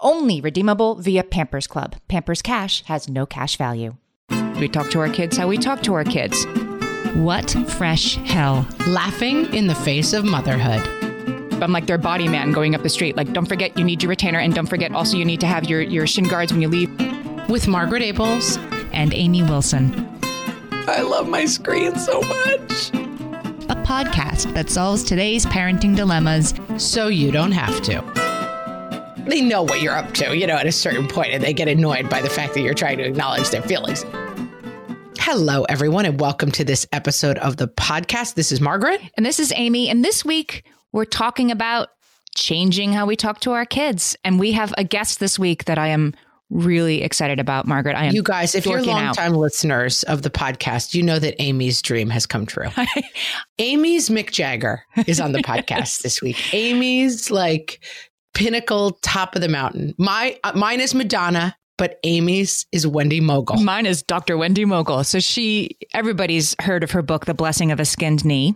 Only redeemable via Pampers Club. Pampers Cash has no cash value. We talk to our kids how we talk to our kids. What fresh hell? Laughing in the face of motherhood. I'm like their body man going up the street. Like, don't forget you need your retainer, and don't forget also you need to have your, your shin guards when you leave. With Margaret Ables And Amy Wilson. I love my screen so much. A podcast that solves today's parenting dilemmas. So you don't have to. They know what you're up to, you know, at a certain point, and they get annoyed by the fact that you're trying to acknowledge their feelings. Hello, everyone, and welcome to this episode of the podcast. This is Margaret. And this is Amy. And this week, we're talking about changing how we talk to our kids. And we have a guest this week that I am really excited about, Margaret. I am. You guys, if you're dorking out. longtime listeners of the podcast, you know that Amy's dream has come true. Amy's Mick Jagger is on the podcast this week. Amy's like pinnacle, top of the mountain. My uh, mine is Madonna, but Amy's is Wendy Mogel. Mine is Dr. Wendy Mogel. So she, everybody's heard of her book, The Blessing of a Skinned Knee.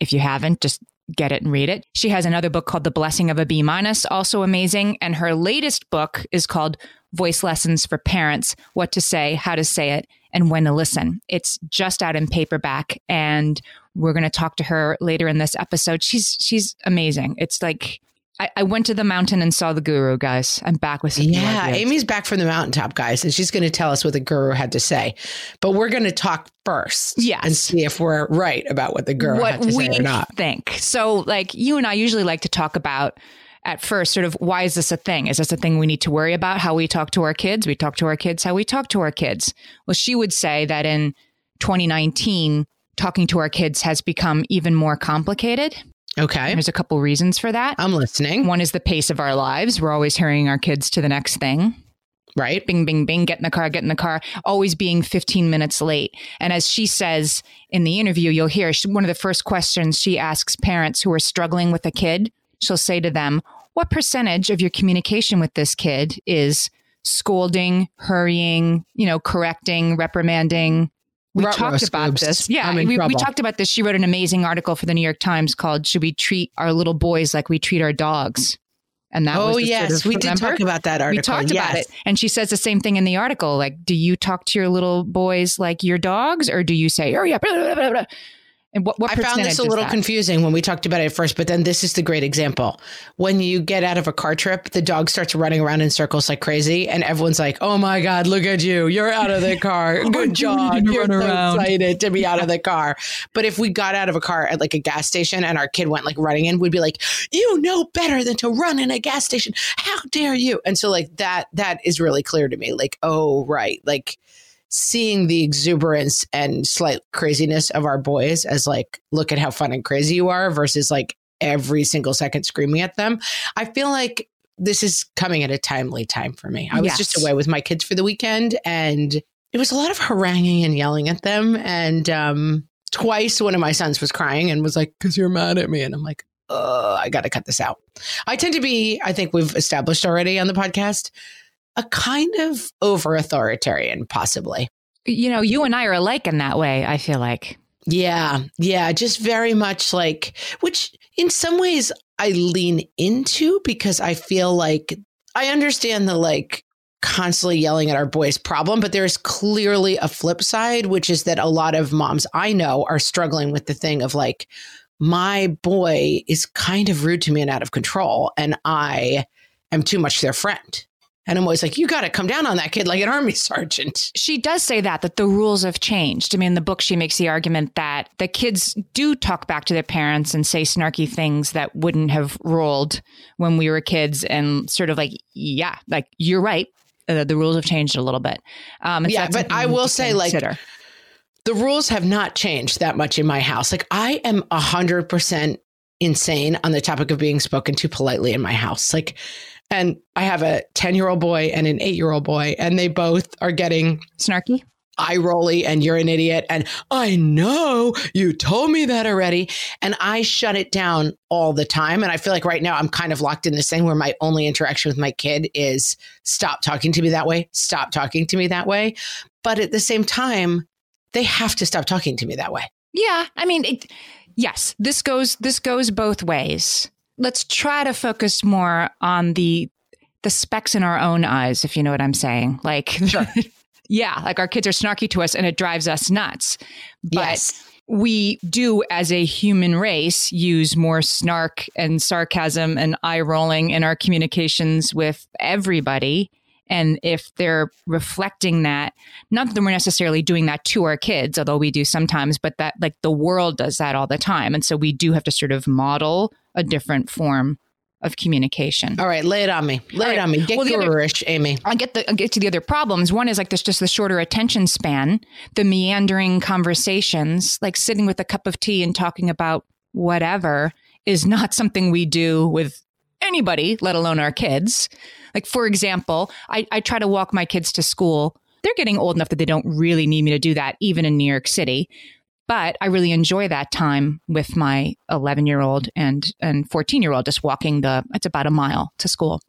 If you haven't, just get it and read it. She has another book called The Blessing of a B minus, also amazing. And her latest book is called Voice Lessons for Parents What to Say, How to Say It, and When to Listen. It's just out in paperback. And we're going to talk to her later in this episode. She's, she's amazing. It's like, I, I went to the mountain and saw the guru, guys. I'm back with some Yeah, ideas. Amy's back from the mountaintop, guys, and she's going to tell us what the guru had to say. But we're going to talk first, Yes. and see if we're right about what the guru what had to we say or not. think. So, like you and I usually like to talk about at first, sort of why is this a thing? Is this a thing we need to worry about? How we talk to our kids? We talk to our kids how we talk to our kids. Well, she would say that in 2019, talking to our kids has become even more complicated. Okay, There's a couple reasons for that. I'm listening. One is the pace of our lives. We're always hurrying our kids to the next thing. Right? bing, bing, bing, get in the car, get in the car, always being 15 minutes late. And as she says in the interview, you'll hear she, one of the first questions she asks parents who are struggling with a kid, she'll say to them, What percentage of your communication with this kid is scolding, hurrying, you know, correcting, reprimanding? We talked about this. Yeah, we, we talked about this. She wrote an amazing article for the New York Times called Should We Treat Our Little Boys Like We Treat Our Dogs? And that oh yes, sort of, we did talk about that article. We talked about it. And she says the same thing in the article. Like, do you talk to your little boys like your dogs, or do you say, oh, yeah, blah, blah, blah, blah. And what, what I found this a little confusing when we talked about it at first, but then this is the great example. When you get out of a car trip, the dog starts running around in circles like crazy, and everyone's like, "Oh my god, look at you! You're out of the car. Oh, Good job! You're run so around." excited to be out of the car." But if we got out of a car at like a gas station and our kid went like running in, we'd be like, "You know better than to run in a gas station. How dare you?" And so like that that is really clear to me. Like, oh right, like seeing the exuberance and slight craziness of our boys as like look at how fun and crazy you are versus like every single second screaming at them i feel like this is coming at a timely time for me i was just away with my kids for the weekend and it was a lot of haranguing and yelling at them and um twice one of my sons was crying and was like because you're mad at me and i'm like I got to cut this out. I tend to be, I think we've established already on the podcast, a kind of over authoritarian, possibly. You know, you and I are alike in that way, I feel like. Yeah. Yeah. Just very much like, which in some ways I lean into because I feel like I understand the like constantly yelling at our boys problem, but there's clearly a flip side, which is that a lot of moms I know are struggling with the thing of like, my boy is kind of rude to me and out of control, and I am too much their friend. And I'm always like, you got to come down on that kid like an army sergeant. She does say that, that the rules have changed. I mean, in the book, she makes the argument that the kids do talk back to their parents and say snarky things that wouldn't have rolled when we were kids and sort of like, yeah, like you're right. Uh, the rules have changed a little bit. Um, yeah, but I will say, consider. like, the rules have not changed that much in my house. Like, I am 100% insane on the topic of being spoken to politely in my house. Like, and I have a 10 year old boy and an eight year old boy, and they both are getting snarky, eye rolly, and you're an idiot. And I know you told me that already. And I shut it down all the time. And I feel like right now I'm kind of locked in this thing where my only interaction with my kid is stop talking to me that way, stop talking to me that way. But at the same time, they have to stop talking to me that way. Yeah. I mean, it, yes, this goes, this goes both ways let's try to focus more on the the specks in our own eyes, if you know what I'm saying. Like, sure. yeah, like our kids are snarky to us and it drives us nuts. But yes. we do, as a human race, use more snark and sarcasm and eye rolling in our communications with everybody. And if they're reflecting that, not that we're necessarily doing that to our kids, although we do sometimes, but that like the world does that all the time. And so we do have to sort of model a different form of communication. All right, lay it on me. Lay right. it on me. Get well, gururish, Amy. I'll get the I'll get to the other problems. One is like there's just the shorter attention span, the meandering conversations, like sitting with a cup of tea and talking about whatever is not something we do with anybody, let alone our kids. Like for example, I, I try to walk my kids to school. They're getting old enough that they don't really need me to do that, even in New York City. But I really enjoy that time with my 11 year old and, and 14 year old, just walking the, it's about a mile to school.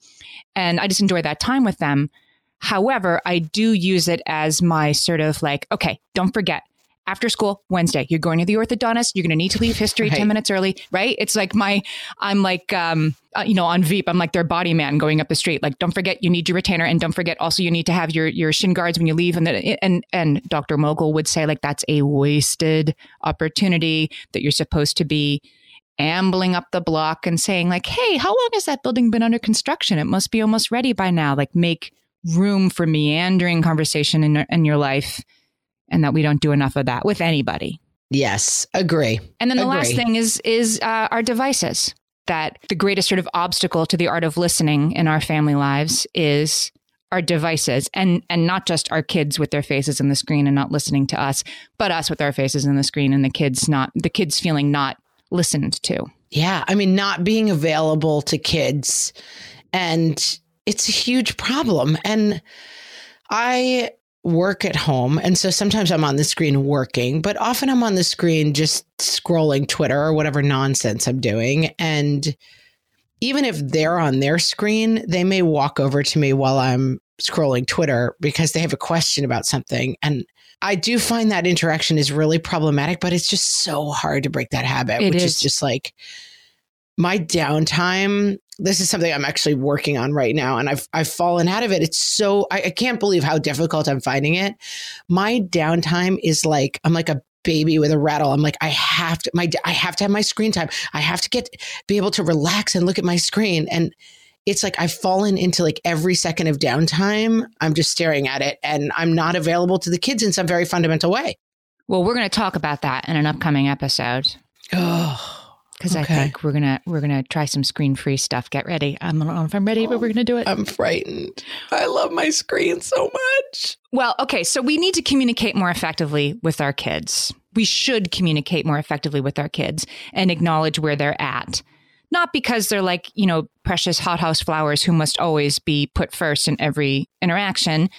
And I just enjoy that time with them. However, I do use it as my sort of like, okay, don't forget, after school Wednesday. You're going to the orthodontist. You're going to need to leave history right. 10 minutes early, right? It's like my, I'm like, um, uh, you know, on Veep, I'm like their body man going up the street. Like, don't forget you need your retainer. And don't forget also you need to have your, your shin guards when you leave. And, the, and, and Dr. Mogel would say like, that's a wasted opportunity that you're supposed to be ambling up the block and saying like, Hey, how long has that building been under construction? It must be almost ready by now. Like make room for meandering conversation in, in your life and that we don't do enough of that with anybody. Yes, agree. And then the agree. last thing is is uh, our devices. That the greatest sort of obstacle to the art of listening in our family lives is our devices and and not just our kids with their faces in the screen and not listening to us but us with our faces in the screen and the kids not the kids feeling not listened to yeah i mean not being available to kids and it's a huge problem and i work at home. And so sometimes I'm on the screen working, but often I'm on the screen just scrolling Twitter or whatever nonsense I'm doing. And even if they're on their screen, they may walk over to me while I'm scrolling Twitter because they have a question about something. And I do find that interaction is really problematic, but it's just so hard to break that habit, it which is. is just like my downtime this is something I'm actually working on right now, and I've I've fallen out of it. It's so I, I can't believe how difficult I'm finding it. My downtime is like I'm like a baby with a rattle. I'm like, I have to my I have to have my screen time. I have to get be able to relax and look at my screen. And it's like I've fallen into like every second of downtime. I'm just staring at it and I'm not available to the kids in some very fundamental way. Well, we're going to talk about that in an upcoming episode. Oh because okay. I think we're gonna we're gonna try some screen free stuff. Get ready. I don't know if I'm ready, but we're gonna do it. I'm frightened. I love my screen so much. Well, okay, so we need to communicate more effectively with our kids. We should communicate more effectively with our kids and acknowledge where they're at. Not because they're like, you know, precious hothouse flowers who must always be put first in every interaction,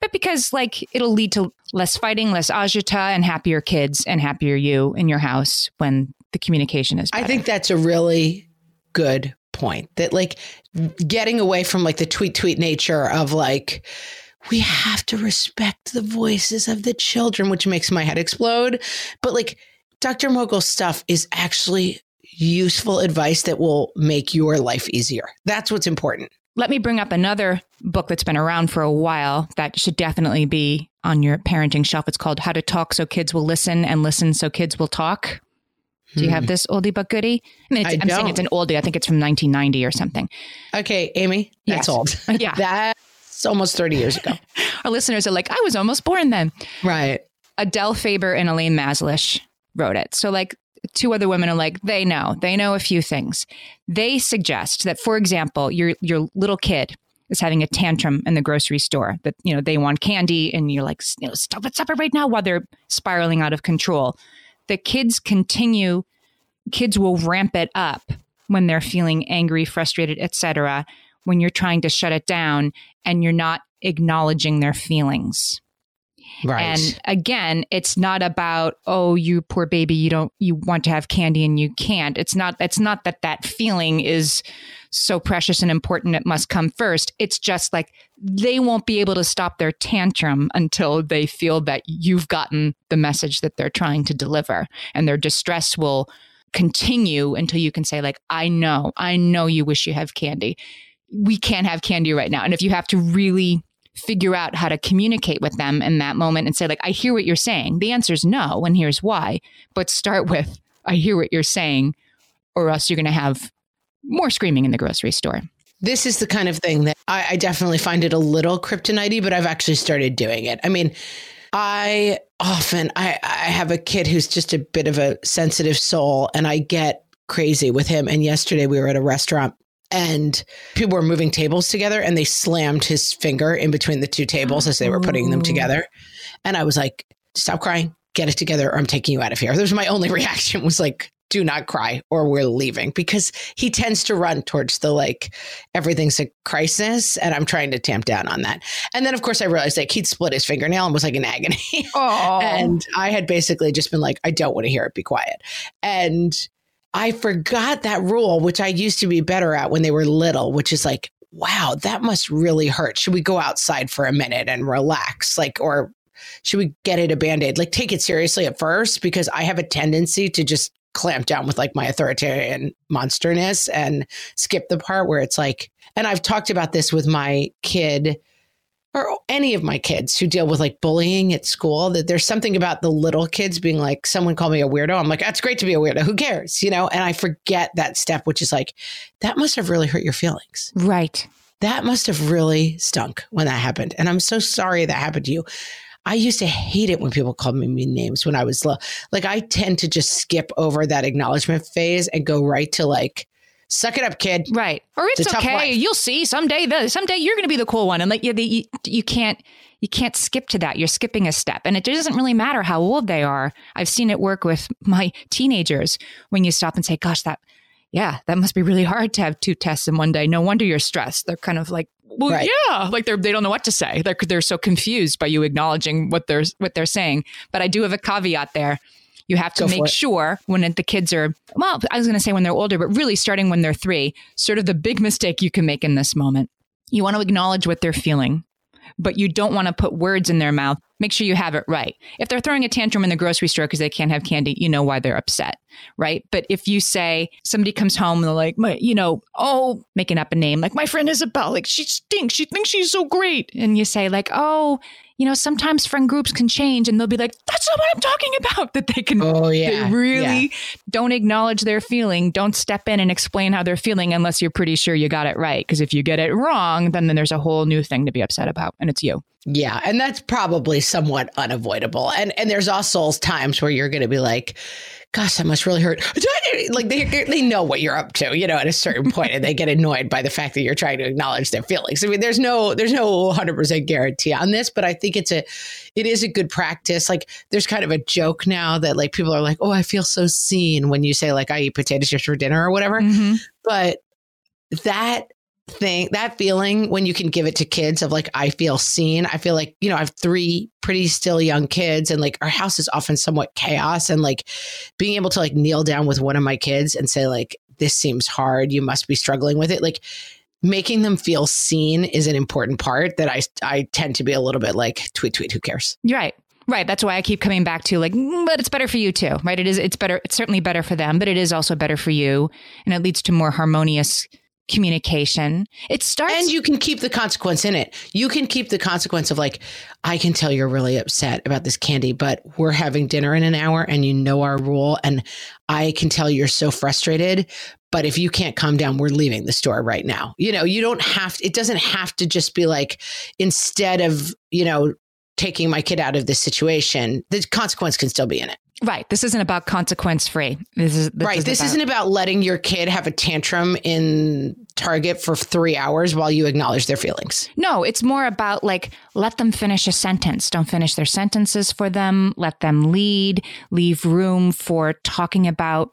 but because like it'll lead to less fighting, less agita, and happier kids and happier you in your house when the communication is better. I think that's a really good point that like getting away from like the tweet tweet nature of like we have to respect the voices of the children which makes my head explode but like Dr. Mogel's stuff is actually useful advice that will make your life easier. That's what's important. Let me bring up another book that's been around for a while that should definitely be on your parenting shelf. It's called How to Talk So Kids Will Listen and Listen So Kids Will Talk Do you have hmm. this oldie but goodie? I mean, it's, I I'm saying it's an oldie. I think it's from 1990 or something. Okay, Amy, that's Yes. old. Yeah. that's almost 30 years ago. Our listeners are like, I was almost born then. right. Adele Faber and Elaine Mazlish wrote it. So, like, two other women are like, they know, they know a few things. They suggest that, for example, your your little kid is having a tantrum in the grocery store that you know they want candy, and you're like, you know, stop it, stop it right now, while they're spiraling out of control. The kids continue. Kids will ramp it up when they're feeling angry, frustrated, etc. When you're trying to shut it down and you're not acknowledging their feelings. Right. And again, it's not about oh, you poor baby, you don't you want to have candy and you can't. It's not. It's not that that feeling is so precious and important. It must come first. It's just like they won't be able to stop their tantrum until they feel that you've gotten the message that they're trying to deliver, and their distress will continue until you can say like, I know, I know you wish you have candy. We can't have candy right now. And if you have to really figure out how to communicate with them in that moment and say like i hear what you're saying the answer is no and here's why but start with i hear what you're saying or else you're going to have more screaming in the grocery store this is the kind of thing that I, I definitely find it a little kryptonite but I've actually started doing it. I mean, I often I, I have a kid who's just a bit of a sensitive soul and I get crazy with him. And yesterday we were at a restaurant and people were moving tables together and they slammed his finger in between the two tables as they were putting them oh. together. And I was like, stop crying, get it together, or I'm taking you out of here. That was my only reaction was like, do not cry or we're leaving because he tends to run towards the like everything's a crisis and I'm trying to tamp down on that. And then of course I realized like he'd split his fingernail and was like in agony. oh and I had basically just been like, I don't want to hear it, be quiet. And I forgot that rule, which I used to be better at when they were little, which is like, wow, that must really hurt. Should we go outside for a minute and relax? Like, or should we get it a band aid? Like, take it seriously at first because I have a tendency to just clamp down with like my authoritarian monsterness and skip the part where it's like, and I've talked about this with my kid or any of my kids who deal with like bullying at school that there's something about the little kids being like someone called me a weirdo. I'm like that's great to be a weirdo. Who cares? You know? And i forget that step which is like that must have really hurt your feelings. Right. That must have really stunk when that happened. And i'm so sorry that happened to you. I used to hate it when people called me mean names when i was little like i tend to just skip over that acknowledgement phase and go right to like suck it up kid. Right. Or it's, It's okay. you'll see someday the, someday you're going to be the cool one and like you, you, you can't you can't skip to that. You're skipping a step and it doesn't really matter how old they are. I've seen it work with my teenagers when you stop and say gosh that yeah that must be really hard to have two tests in one day. No wonder you're stressed. They're kind of like well Right. yeah. Like they're they don't know what to say. They're they're so confused by you acknowledging what they're what they're saying. But i do have a caveat there you have to Go make sure when the kids are well i was going to say when they're older but really starting when they're three sort of the big mistake you can make in this moment you want to acknowledge what they're feeling but you don't want to put words in their mouth. Make sure you have it right. If they're throwing a tantrum in the grocery store because they can't have candy, you know why they're upset, right? But if you say somebody comes home and they're like, my, you know, oh, making up a name, like my friend Isabel, like she stinks, she thinks she's so great, and you say like, oh, you know, sometimes friend groups can change, and they'll be like, that's not what I'm talking about. That they can oh yeah they really don't acknowledge their feeling. Don't step in and explain how they're feeling unless you're pretty sure you got it right. Because if you get it wrong, then, then there's a whole new thing to be upset about, and it's you. Yeah, and that's probably somewhat unavoidable. And and there's also times where you're going to be like, "Gosh, that must really hurt." Like they they know what you're up to, you know, at a certain point, and they get annoyed by the fact that you're trying to acknowledge their feelings. I mean, there's no there's no 100 percent guarantee on this, but I think it's a it is a good practice. Like there's kind of a joke now that like people are like, "Oh, I feel so seen" when you say like I eat potato chips for dinner or whatever mm-hmm. but that thing that feeling when you can give it to kids of like i feel seen i feel like you know i have three pretty still young kids and like our house is often somewhat chaos and like being able to like kneel down with one of my kids and say like this seems hard you must be struggling with it like making them feel seen is an important part that i i tend to be a little bit like tweet tweet who cares You're right. Right. That's why I keep coming back to like, "Mm, but it's better for you too, right? It is, it's better. It's certainly better for them, but it is also better for you. And it leads to more harmonious communication. It starts. And you can keep the consequence in it. You can keep the consequence of like, I can tell you're really upset about this candy, but we're having dinner in an hour and you know our rule. And I can tell you're so frustrated. But if you can't calm down, we're leaving the store right now. You know, you don't have, it doesn't have to just be like, instead of, you know, taking my kid out of this situation, the consequence can still be in it. Right. This isn't about consequence free. This is this right. Is this about- isn't about letting your kid have a tantrum in Target for three hours while you acknowledge their feelings. No, it's more about like let them finish a sentence. Don't finish their sentences for them. Let them lead. Leave room for talking about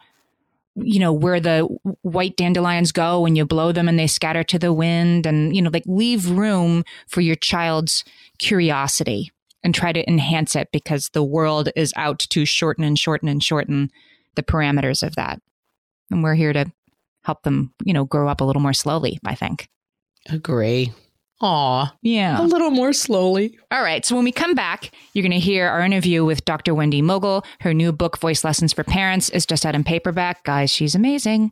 you know where the white dandelions go when you blow them and they scatter to the wind and you know like leave room for your child's curiosity and try to enhance it because the world is out to shorten and shorten and shorten the parameters of that. And we're here to help them, you know, grow up a little more slowly, I think. Agree. Aw. Yeah. A little more slowly. All right. So when we come back, you're going to hear our interview with Dr. Wendy Mogel. Her new book, Voice Lessons for Parents, is just out in paperback. Guys, she's amazing.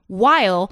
while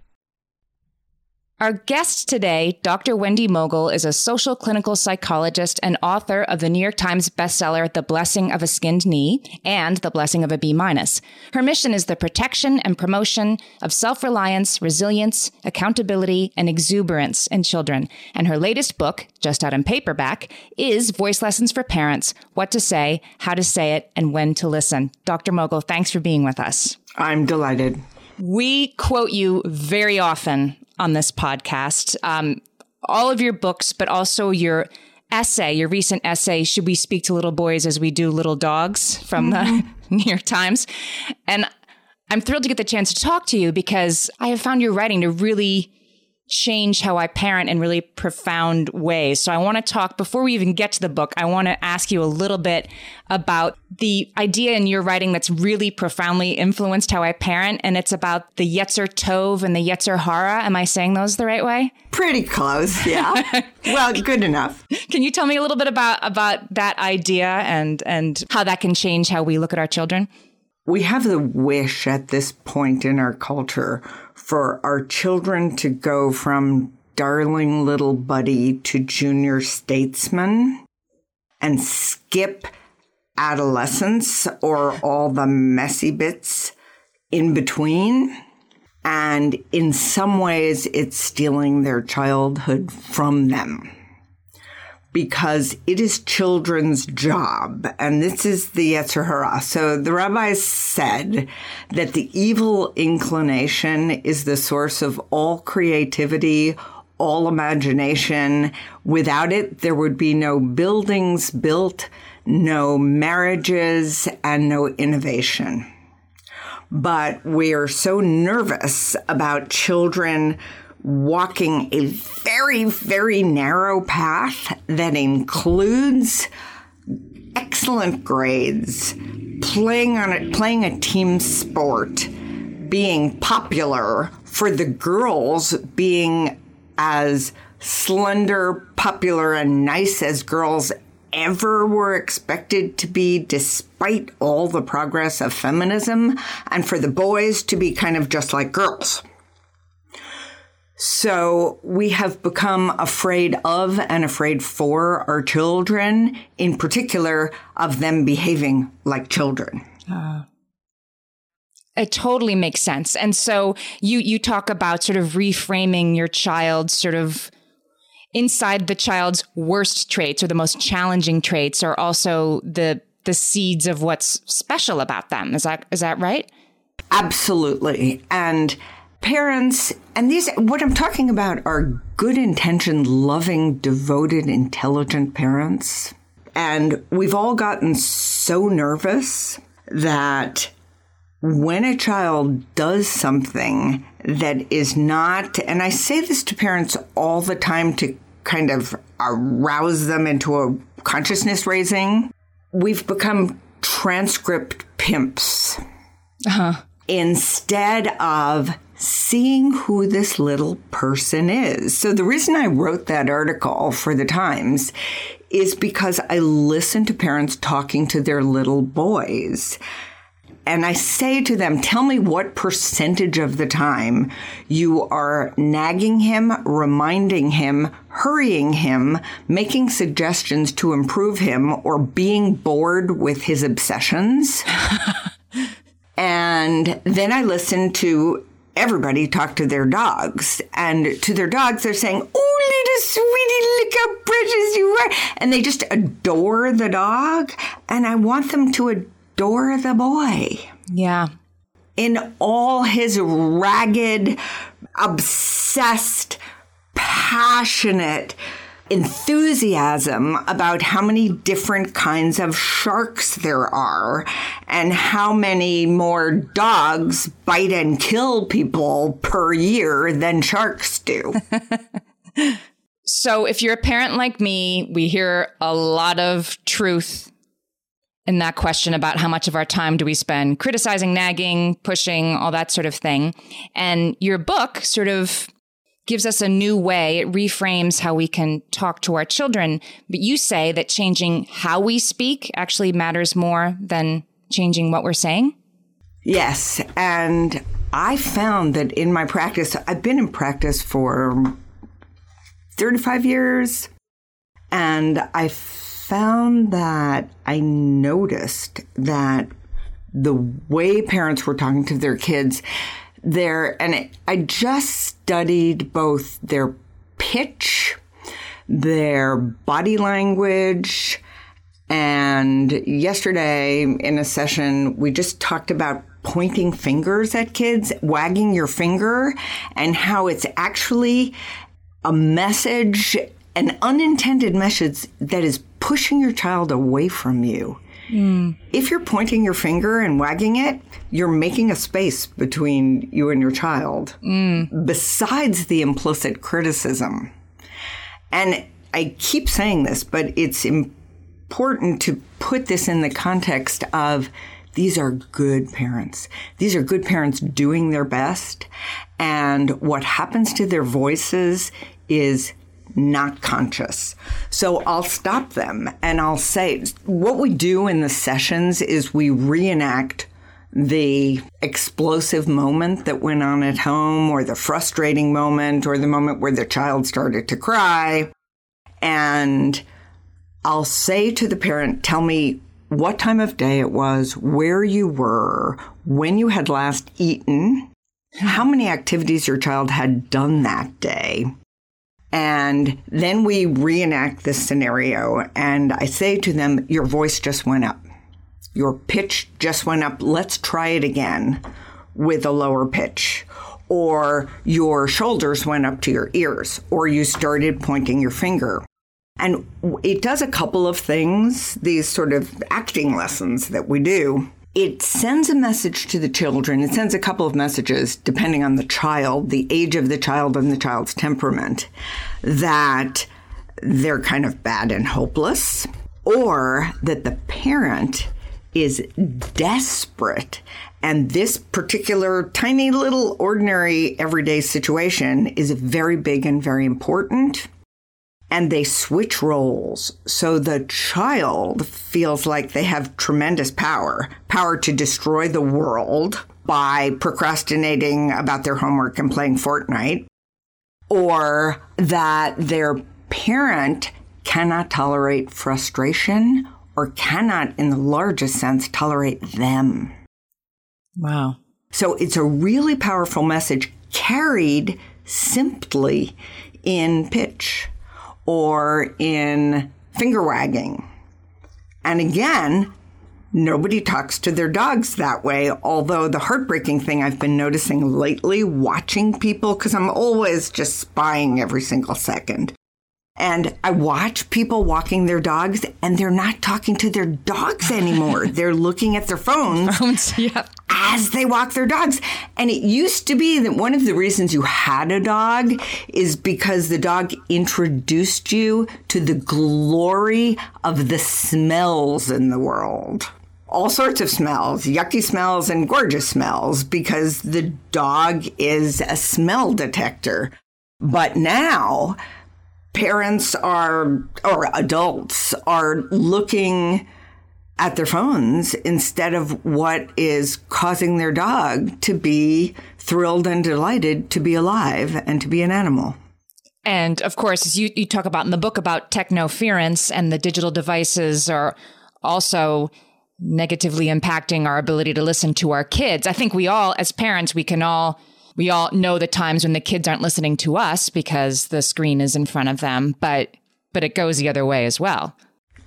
Our guest today, Dr. Wendy Mogel, is a social clinical psychologist and author of the New York Times bestseller, The Blessing of a Skinned Knee and The Blessing of a B minus. Her mission is the protection and promotion of self-reliance, resilience, accountability, and exuberance in children. And her latest book, just out in paperback, is Voice Lessons for Parents, What to Say, How to Say It, and When to Listen. Dr. Mogel, thanks for being with us. I'm delighted. We quote you very often on this podcast. Um, all of your books, but also your essay, your recent essay, Should We Speak to Little Boys as We Do Little Dogs from mm-hmm. the New York Times. And I'm thrilled to get the chance to talk to you because I have found your writing to really change how I parent in really profound ways. So I want to talk before we even get to the book. I want to ask you a little bit about the idea in your writing that's really profoundly influenced how I parent, and it's about the Yetzer Tov and the Yetzer Hara. Am I saying those the right way? Pretty close, yeah. well, good enough. Can you tell me a little bit about about that idea and and how that can change how we look at our children? We have the wish at this point in our culture for our children to go from darling little buddy to junior statesman. and skip adolescence or all the messy bits in between. And in some ways, it's stealing their childhood from them because it is children's job. And this is the Yetzer Hara. So the rabbis said that the evil inclination is the source of all creativity, all imagination. Without it, there would be no buildings built, no marriages, and no innovation. But we are so nervous about children walking a very, very narrow path that includes excellent grades, playing on it, playing a team sport, being popular for the girls being as slender, popular, and nice as girls ever were expected to be despite all the progress of feminism, and for the boys to be kind of just like girls. So we have become afraid of and afraid for our children, in particular of them behaving like children. Uh, it totally makes sense. And so you you talk about sort of reframing your child sort of inside the child's worst traits or the most challenging traits are also the the seeds of what's special about them. Is that is that right? Absolutely. And parents, and these, what I'm talking about are good intentioned, loving, devoted, intelligent parents. And we've all gotten so nervous that when a child does something that is not, and I say this to parents all the time to kind of arouse them into a consciousness raising, we've become transcript pimps. Uh-huh. Instead of seeing who this little person is. So the reason I wrote that article for the Times is because I listen to parents talking to their little boys. And I say to them, tell me what percentage of the time you are nagging him, reminding him, hurrying him, making suggestions to improve him, or being bored with his obsessions. and then I listen to everybody talk to their dogs. And to their dogs, they're saying, Oh, little sweetie, look how precious you are. And they just adore the dog. And I want them to adore the boy. Yeah. In all his ragged, obsessed, passionate, enthusiasm about how many different kinds of sharks there are and how many more dogs bite and kill people per year than sharks do. so, if you're a parent like me, we hear a lot of truth in that question about how much of our time do we spend criticizing, nagging, pushing, all that sort of thing. And your book sort of gives us a new way. It reframes how we can talk to our children. But you say that changing how we speak actually matters more than changing what we're saying? Yes. And I found that in my practice, I've been in practice for 35 years. And I found that I noticed that the way parents were talking to their kids, their and it, I just studied both their pitch, their body language, and yesterday in a session we just talked about pointing fingers at kids, wagging your finger, and how it's actually a message, an unintended message that is pushing your child away from you. Mm. If you're pointing your finger and wagging it, you're making a space between you and your child, mm. besides the implicit criticism. And I keep saying this, but it's important to put this in the context of these are good parents. These are good parents doing their best. And what happens to their voices is not conscious. So I'll stop them and I'll say, what we do in the sessions is we reenact the explosive moment that went on at home or the frustrating moment or the moment where the child started to cry. And I'll say to the parent, tell me what time of day it was, where you were, when you had last eaten, how many activities your child had done that day. And then we reenact this scenario, and I say to them, Your voice just went up. Your pitch just went up. Let's try it again with a lower pitch. Or your shoulders went up to your ears, or you started pointing your finger. And it does a couple of things, these sort of acting lessons that we do. It sends a message to the children. It sends a couple of messages, depending on the child, the age of the child, and the child's temperament, that they're kind of bad and hopeless, or that the parent is desperate. And this particular tiny little ordinary everyday situation is very big and very important and they switch roles. So the child feels like they have tremendous power, power to destroy the world by procrastinating about their homework and playing Fortnite, or that their parent cannot tolerate frustration or cannot, in the largest sense, tolerate them. Wow. So it's a really powerful message carried simply in pitch or in finger wagging. And again, nobody talks to their dogs that way. Although the heartbreaking thing I've been noticing lately, watching people, because I'm always just spying every single second. And I watch people walking their dogs and they're not talking to their dogs anymore. they're looking at their phones, phones yeah. as they walk their dogs. And it used to be that one of the reasons you had a dog is because the dog introduced you to the glory of the smells in the world all sorts of smells, yucky smells and gorgeous smells, because the dog is a smell detector. But now parents are, or adults are looking at their phones instead of what is causing their dog to be thrilled and delighted to be alive and to be an animal. And of course, as you, you talk about in the book about technoference and the digital devices are also negatively impacting our ability to listen to our kids. I think we all, as parents, we can all we all know the times when the kids aren't listening to us because the screen is in front of them, but but it goes the other way as well.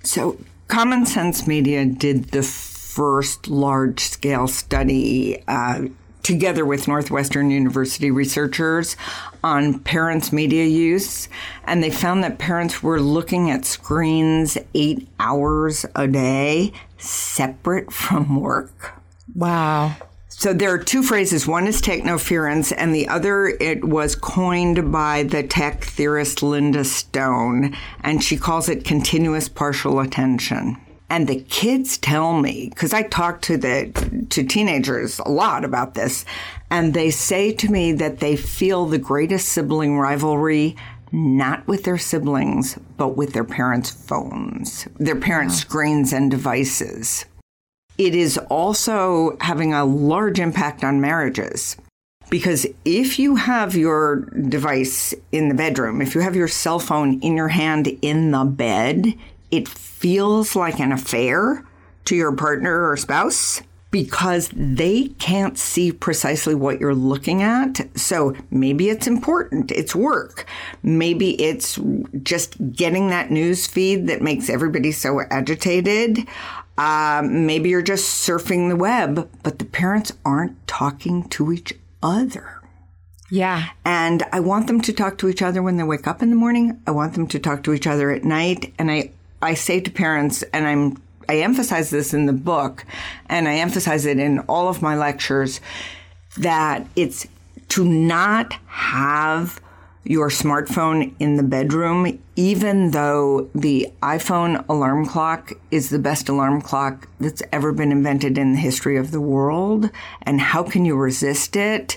So, Common Sense Media did the first large scale study uh, together with Northwestern University researchers on parents' media use. And they found that parents were looking at screens eight hours a day, separate from work. Wow. So there are two phrases. One is technoference, and the other it was coined by the tech theorist Linda Stone, and she calls it continuous partial attention. And the kids tell me because I talk to the to teenagers a lot about this, and they say to me that they feel the greatest sibling rivalry not with their siblings, but with their parents' phones, their parents' wow. screens and devices it is also having a large impact on marriages. Because if you have your device in the bedroom, if you have your cell phone in your hand in the bed, it feels like an affair to your partner or spouse because they can't see precisely what you're looking at. So maybe it's important, it's work. Maybe it's just getting that news feed that makes everybody so agitated. Um, maybe you're just surfing the web, but the parents aren't talking to each other. Yeah. And I want them to talk to each other when they wake up in the morning. I want them to talk to each other at night. And I, I say to parents, and I'm, I emphasize this in the book, and I emphasize it in all of my lectures, that it's to not have your smartphone in the bedroom, even though the iPhone alarm clock is the best alarm clock that's ever been invented in the history of the world. And how can you resist it?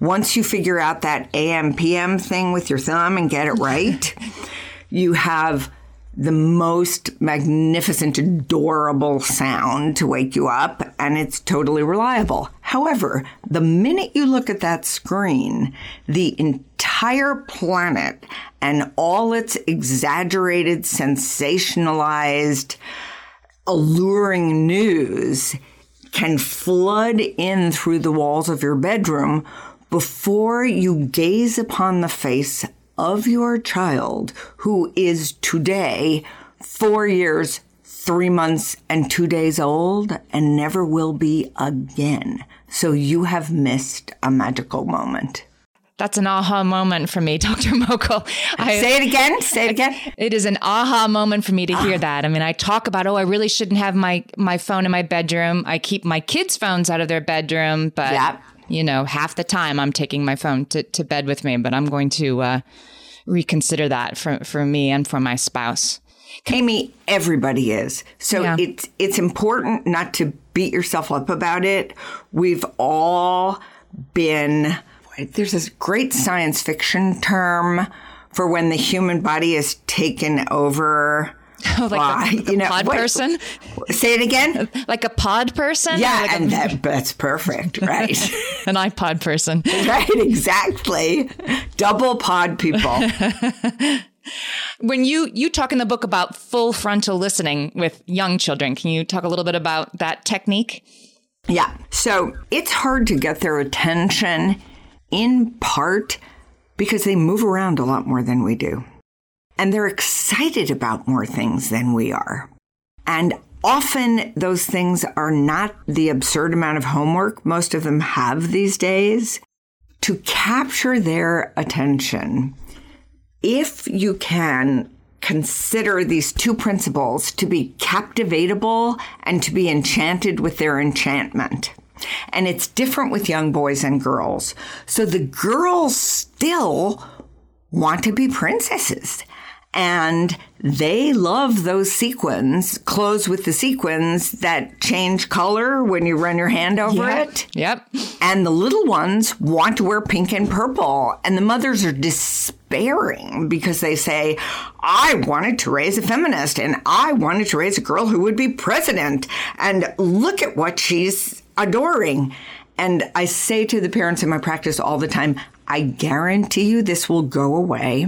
Once you figure out that AM PM thing with your thumb and get it right, you have the most magnificent, adorable sound to wake you up, and it's totally reliable. However, the minute you look at that screen, the entire planet and all its exaggerated, sensationalized, alluring news can flood in through the walls of your bedroom before you gaze upon the face of your child who is today four years, three months, and two days old and never will be again. So you have missed a magical moment. That's an aha moment for me, Dr. Mogel. I, say it again. Say it again. It is an aha moment for me to hear that. I mean, I talk about, oh, I really shouldn't have my my phone in my bedroom. I keep my kids' phones out of their bedroom, but yep. You know, half the time I'm taking my phone to, to bed with me. But I'm going to uh, reconsider that for for me and for my spouse. Amy, everybody is. So yeah. it's it's important not to beat yourself up about it. We've all been there's this great science fiction term for when the human body is taken over. Like the, the you know, pod what, person? Say it again. Like a pod person? Yeah, like and a, that, that's perfect, right? An iPod person. Right, exactly. Double pod people. when you you talk in the book about full frontal listening with young children, can you talk a little bit about that technique? Yeah. So it's hard to get their attention in part because they move around a lot more than we do. And they're excited about more things than we are. And often those things are not the absurd amount of homework most of them have these days. To capture their attention, if you can consider these two principles to be captivatable and to be enchanted with their enchantment. And it's different with young boys and girls. So the girls still want to be princesses. And they love those sequins, clothes with the sequins that change color when you run your hand over yep. it. Yep. And the little ones want to wear pink and purple. And the mothers are despairing because they say, I wanted to raise a feminist and I wanted to raise a girl who would be president. And look at what she's adoring. And I say to the parents in my practice all the time, I guarantee you this will go away.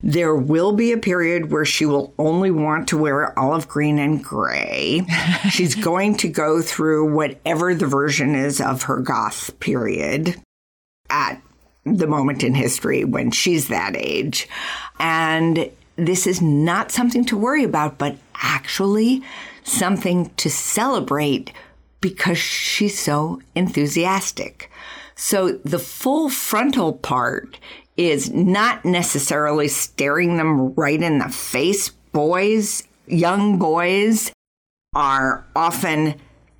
There will be a period where she will only want to wear olive green and gray. She's going to go through whatever the version is of her goth period at the moment in history when she's that age. And this is not something to worry about, but actually something to celebrate because she's so enthusiastic. So the full frontal part is not necessarily staring them right in the face. Boys, young boys are often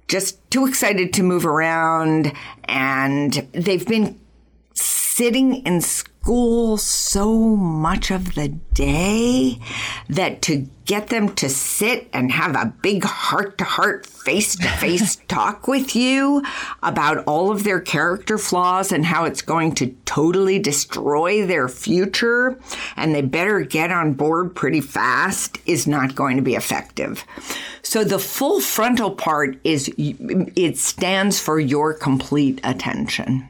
just too excited to move around and they've been sitting in school school so much of the day that to get them to sit and have a big heart to heart, face to face talk with you about all of their character flaws and how it's going to totally destroy their future and they better get on board pretty fast is not going to be effective. So the full frontal part is it stands for your complete attention.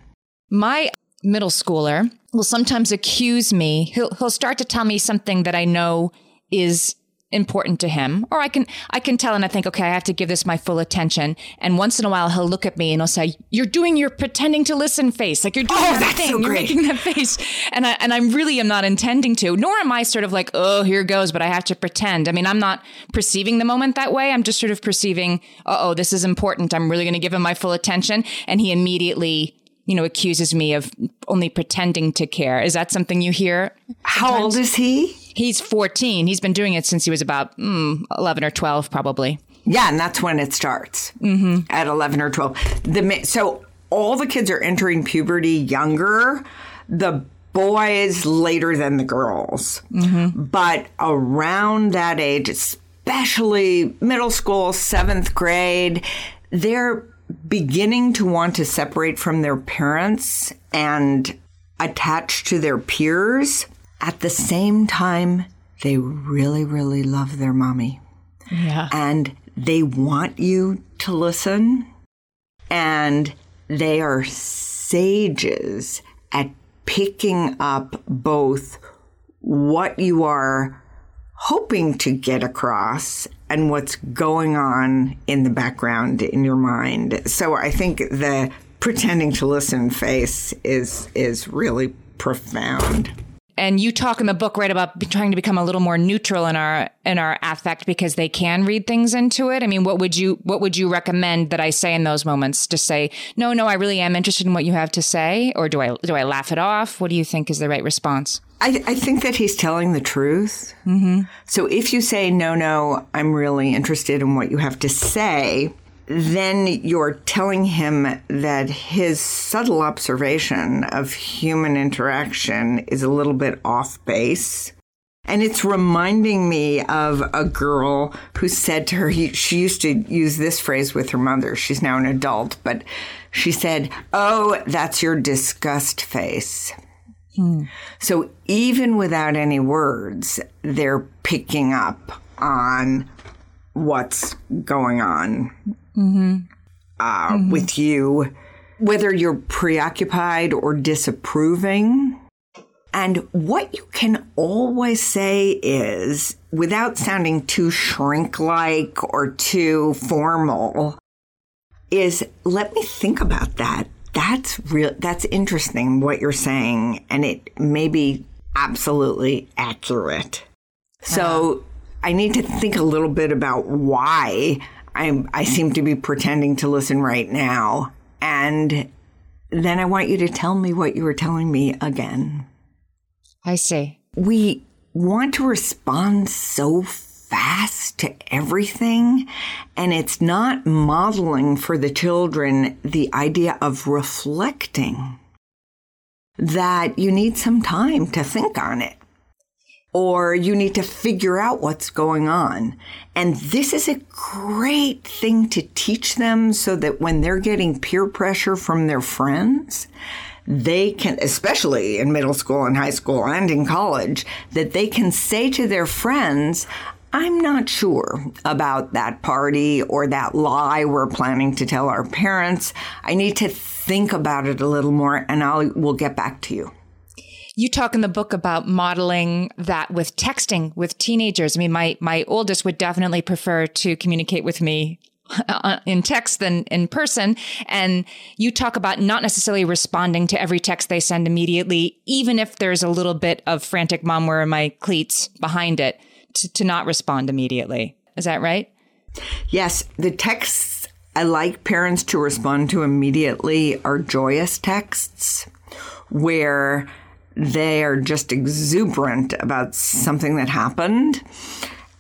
My middle schooler will sometimes accuse me. He'll he'll start to tell me something that I know is important to him. Or I can I can tell and I think okay I have to give this my full attention. And once in a while he'll look at me and he'll say you're doing your pretending to listen face. Like you're doing oh, that thing so you're making that face. And I and I really am not intending to nor am I sort of like oh here goes but I have to pretend. I mean I'm not perceiving the moment that way. I'm just sort of perceiving oh this is important. I'm really going to give him my full attention. And he immediately you know, accuses me of only pretending to care. Is that something you hear? Sometimes? How old is he? He's 14. He's been doing it since he was about mm, 11 or 12, probably. Yeah, and that's when it starts mm-hmm. at 11 or 12. The So all the kids are entering puberty younger. The boys later than the girls. Mm-hmm. But around that age, especially middle school, seventh grade, they're beginning to want to separate from their parents and attach to their peers. At the same time, they really, really love their mommy. Yeah. And they want you to listen. And they are sages at picking up both what you are hoping to get across and what's going on in the background in your mind. So I think the pretending to listen face is is really profound and you talk in the book right about trying to become a little more neutral in our in our affect because they can read things into it. I mean what would you what would you recommend that i say in those moments to say no no i really am interested in what you have to say or do i do i laugh it off? What do you think is the right response? I, I think that he's telling the truth. Mm-hmm. so if you say no no i'm really interested in what you have to say then you're telling him that his subtle observation of human interaction is a little bit off base. And it's reminding me of a girl who said to her, she used to use this phrase with her mother. She's now an adult, but she said, Oh, that's your disgust face. Hmm. So even without any words, they're picking up on what's going on mm-hmm. Uh, mm-hmm. with you, whether you're preoccupied or disapproving. And what you can always say is, without sounding too shrink like or too formal, is let me think about that. That's real. That's interesting what you're saying. And it may be absolutely accurate. So I need to think a little bit about why I, I seem to be pretending to listen right now. And then I want you to tell me what you were telling me again. I see. We want to respond so fast to everything, and it's not modeling for the children the idea of reflecting. That you need some time to think on it or you need to figure out what's going on. And this is a great thing to teach them so that when they're getting peer pressure from their friends, they can, especially in middle school and high school and in college, that they can say to their friends, I'm not sure about that party or that lie we're planning to tell our parents. I need to think about it a little more and I'll, we'll get back to you. You talk in the book about modeling that with texting with teenagers. I mean, my, my oldest would definitely prefer to communicate with me uh, in text than in person. And you talk about not necessarily responding to every text they send immediately, even if there's a little bit of frantic mom, where are my cleats behind it to, to not respond immediately. Is that right? Yes. The texts I like parents to respond to immediately are joyous texts where they are just exuberant about something that happened.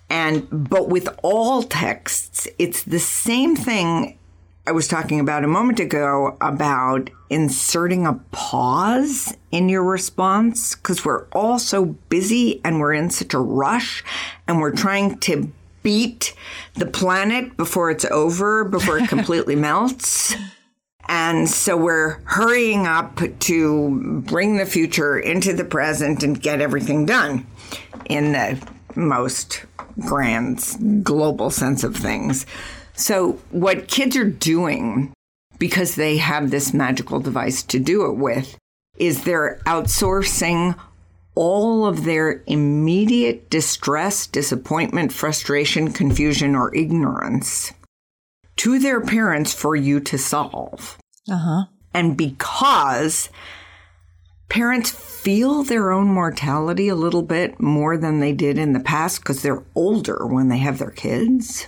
And, but with all texts, it's the same thing I was talking about a moment ago about inserting a pause in your response because we're all so busy and we're in such a rush and we're trying to beat the planet before it's over, before it completely melts. And so we're hurrying up to bring the future into the present and get everything done in the most grand global sense of things. So what kids are doing because they have this magical device to do it with is they're outsourcing all of their immediate distress, disappointment, frustration, confusion, or ignorance to their parents for you to solve. Uh-huh. And because parents feel their own mortality a little bit more than they did in the past because they're older when they have their kids,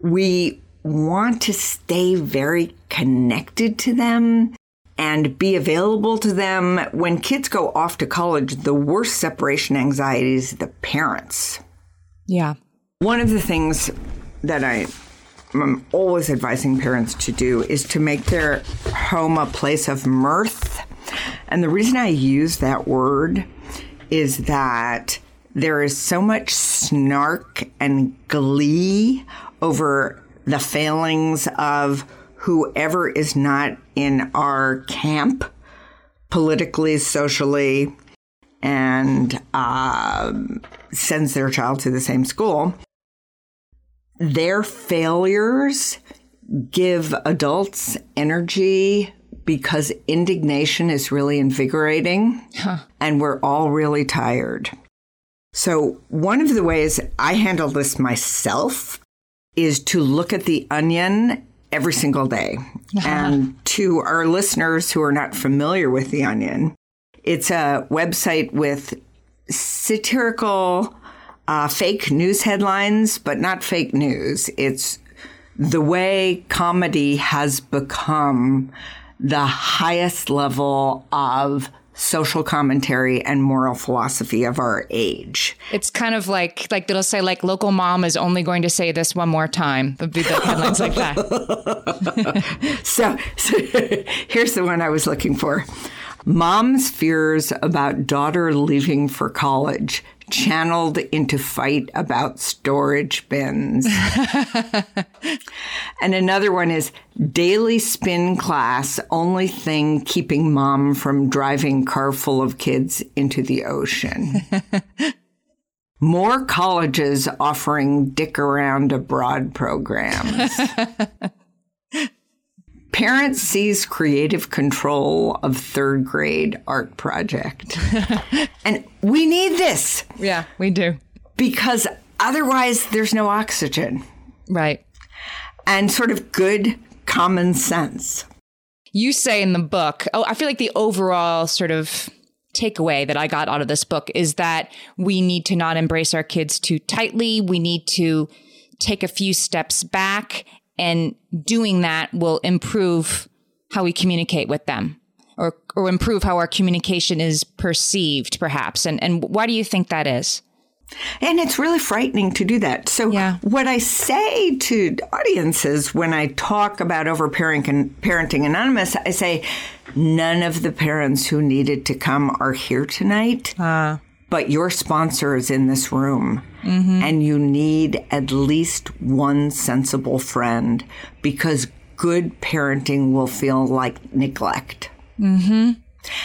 we want to stay very connected to them and be available to them. When kids go off to college, the worst separation anxiety is the parents. Yeah. One of the things that I I'm always advising parents to do is to make their home a place of mirth. And the reason I use that word is that there is so much snark and glee over the failings of whoever is not in our camp, politically, socially, and um, sends their child to the same school, their failures give adults energy because indignation is really invigorating and we're all really tired. So, one of the ways I handle this myself is to look at the onion every single day. And to our listeners who are not familiar with the onion, it's a website with satirical uh, fake news headlines, but not fake news. It's the way comedy has become the highest level of social commentary and moral philosophy of our age. It's kind of like like they'll say like local mom is only going to say this one more time. There'll be the headlines like that. So, so here's the one I was looking for. Mom's fears about daughter leaving for college channeled into fight about storage bins. and another one is daily spin class, only thing keeping mom from driving car full of kids into the ocean. More colleges offering dick around abroad programs. Parent sees creative control of third grade art project. and we need this yeah, we do. because otherwise there's no oxygen Right. and sort of good common sense. You say in the book, oh, I feel like the overall sort of takeaway that I got out of this book is that we need to not embrace our kids too tightly. We need to take a few steps back, and doing that will improve how we communicate with them. Or, or improve how our communication is perceived, perhaps. And, and why do you think that is? And it's really frightening to do that. So, Yeah. what I say to audiences when I talk about overparenting parenting anonymous, I say, none of the parents who needed to come are here tonight. Ah. But your sponsor is in this room, mm-hmm. and you need at least one sensible friend because good parenting will feel like neglect. Mm-hmm.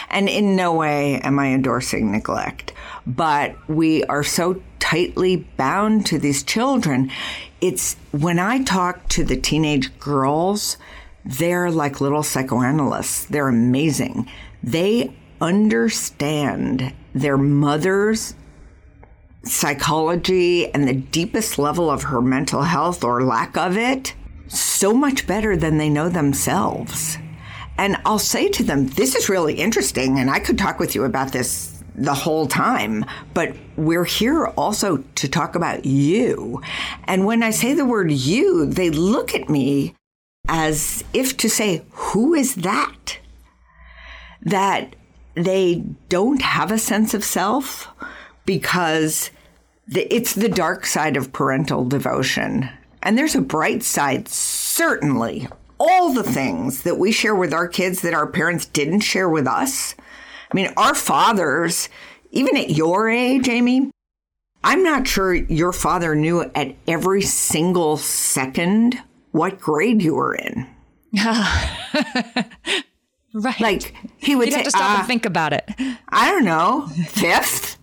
And in no way am I endorsing neglect, but we are so tightly bound to these children. It's when I talk to the teenage girls, they're like little psychoanalysts. They're amazing. They understand their mother's psychology and the deepest level of her mental health or lack of it so much better than they know themselves. And I'll say to them, This is really interesting, and I could talk with you about this the whole time, but we're here also to talk about you. And when I say the word you, they look at me as if to say, Who is that? That they don't have a sense of self because the, it's the dark side of parental devotion. And there's a bright side, certainly. All the things that we share with our kids that our parents didn't share with us. I mean, our fathers, even at your age, Amy, I'm not sure your father knew at every single second what grade you were in. Right. Like, he would You'd have to stop "Ah, and think about it. I don't know, fifth.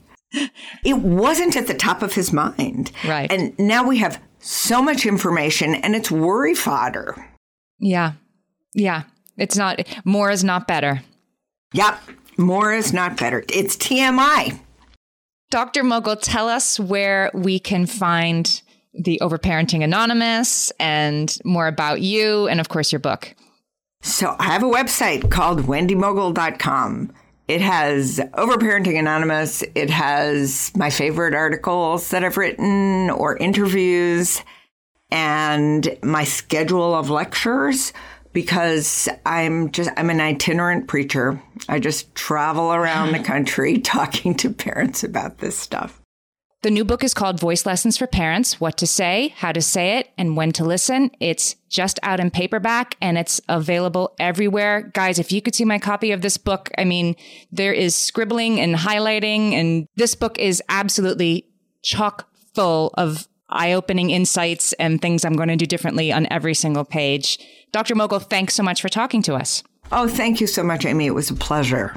it wasn't at the top of his mind. Right. And now we have so much information and it's worry fodder. Yeah. Yeah. It's not, more is not better. Yep. More is not better. It's TMI. Dr. Mogel, tell us where we can find the Overparenting Anonymous and more about you and, of course, your book. So I have a website called wendymogel.com. It has Overparenting Anonymous. It has my favorite articles that I've written or interviews and my schedule of lectures because I'm just I'm an itinerant preacher. I just travel around the country talking to parents about this stuff. The new book is called Voice Lessons for Parents What to Say, How to Say It, and When to Listen. It's just out in paperback and it's available everywhere. Guys, if you could see my copy of this book, I mean, there is scribbling and highlighting, and this book is absolutely chock full of eye opening insights and things I'm going to do differently on every single page. Dr. Mogel, thanks so much for talking to us. Oh, thank you so much, Amy. It was a pleasure.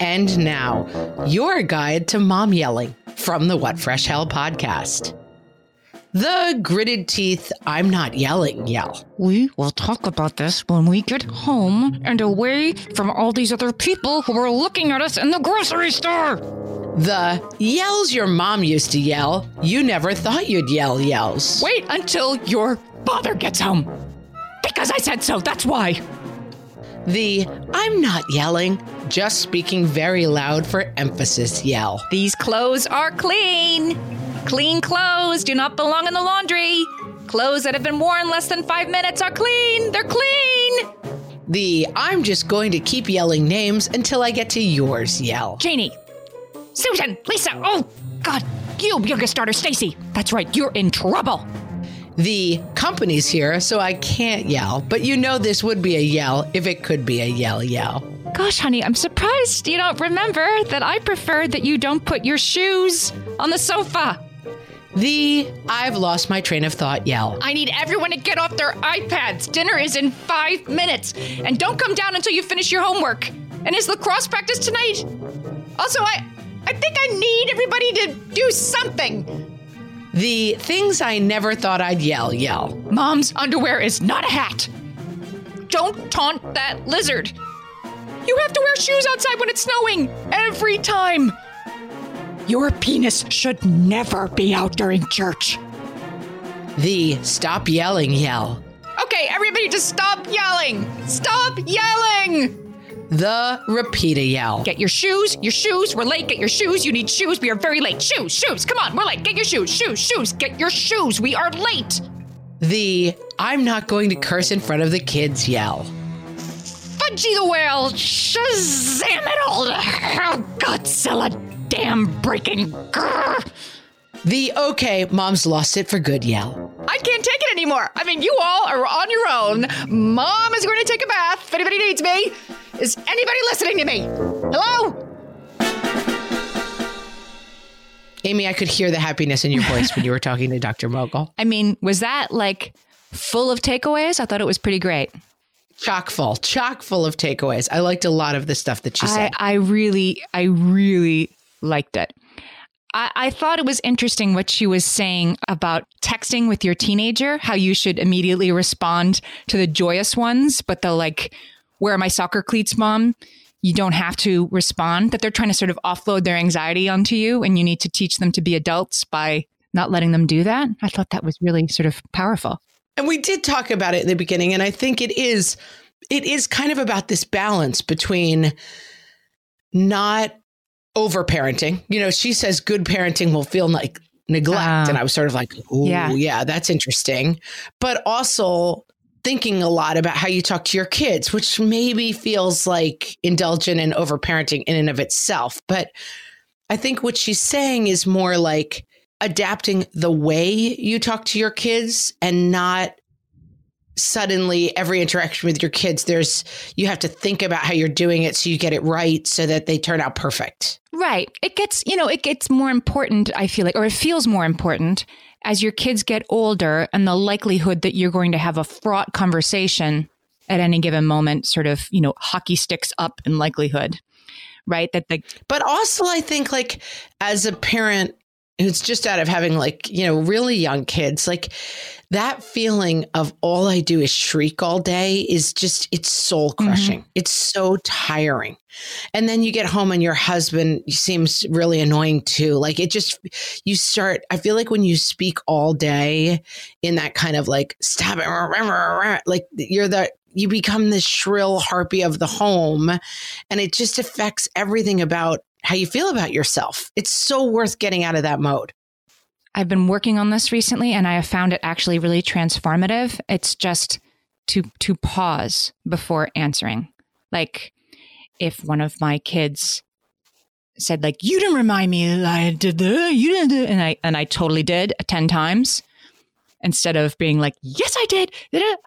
And now, your guide to mom yelling from the What Fresh Hell podcast. The gritted teeth, I'm not yelling, yell. We will talk about this when we get home and away from all these other people who are looking at us in the grocery store. The yells your mom used to yell, you never thought you'd yell yells. Wait until your father gets home. Because I said so, that's why. The I'm not yelling, just speaking very loud for emphasis yell. These clothes are clean. Clean clothes do not belong in the laundry. Clothes that have been worn less than five minutes are clean. They're clean. The I'm just going to keep yelling names until I get to yours yell. Janie, Susan, Lisa, oh, God, you youngest daughter, Stacy. That's right, you're in trouble. The company's here, so I can't yell, but you know this would be a yell if it could be a yell yell. Gosh, honey, I'm surprised you don't remember that I prefer that you don't put your shoes on the sofa. The I've lost my train of thought yell. I need everyone to get off their iPads. Dinner is in five minutes. And don't come down until you finish your homework. And is lacrosse practice tonight? Also, I, I think I need everybody to do something. The things I never thought I'd yell yell. Mom's underwear is not a hat. Don't taunt that lizard. You have to wear shoes outside when it's snowing every time. Your penis should never be out during church. The stop yelling yell. Okay, everybody just stop yelling. Stop yelling. The repeat a yell. Get your shoes, your shoes. We're late. Get your shoes. You need shoes. We are very late. Shoes, shoes. Come on, we're late. Get your shoes, shoes, shoes. Get your shoes. We are late. The I'm not going to curse in front of the kids yell. Fudgy the whale. Shazam it all. Oh, Godzilla Damn breaking. Grr. The okay, mom's lost it for good yell. I can't take it anymore. I mean, you all are on your own. Mom is going to take a bath if anybody needs me. Is anybody listening to me? Hello? Amy, I could hear the happiness in your voice when you were talking to Dr. Mogel. I mean, was that like full of takeaways? I thought it was pretty great. chock full, chock full of takeaways. I liked a lot of the stuff that she I, said. I really, I really liked it. I, I thought it was interesting what she was saying about texting with your teenager, how you should immediately respond to the joyous ones, but the like, where are my soccer cleats, mom? You don't have to respond, that they're trying to sort of offload their anxiety onto you, and you need to teach them to be adults by not letting them do that. I thought that was really sort of powerful. And we did talk about it in the beginning, and I think it is it is kind of about this balance between not over parenting. You know, she says good parenting will feel like neglect. Ah. and I was sort of like, oh, Yeah. yeah. that's interesting. But also thinking a lot about how you talk to your kids, which maybe feels like indulgent and overparenting in and of itself. But I think what she's saying is more like adapting the way you talk to your kids and not suddenly every interaction with your kids there's you have to think about how you're doing it so you get it right so that they turn out perfect Right. It gets, you know, it gets more important, I feel like, or it feels more important as your kids get older and the likelihood that you're going to have a fraught conversation at any given moment sort of, you know, hockey sticks up in likelihood. Right? That the but also i think like as a parent who's just out of having like you know really young kids like that feeling of all i do is shriek all day is just it's soul mm-hmm. crushing. It's so tiring. And then you get home and your husband seems really annoying too. Like it just you start i feel like when you speak all day in that kind of like stop it like you're the you become the shrill harpy of the home. And it just affects everything about how you feel about yourself it's so worth getting out of that mode I've been working on this recently and I have found it actually really transformative. It's just to to pause before answering. Like if one of my kids said like you didn't remind me that I did the you didn't do and I and I totally did 10 times instead of being like yes I did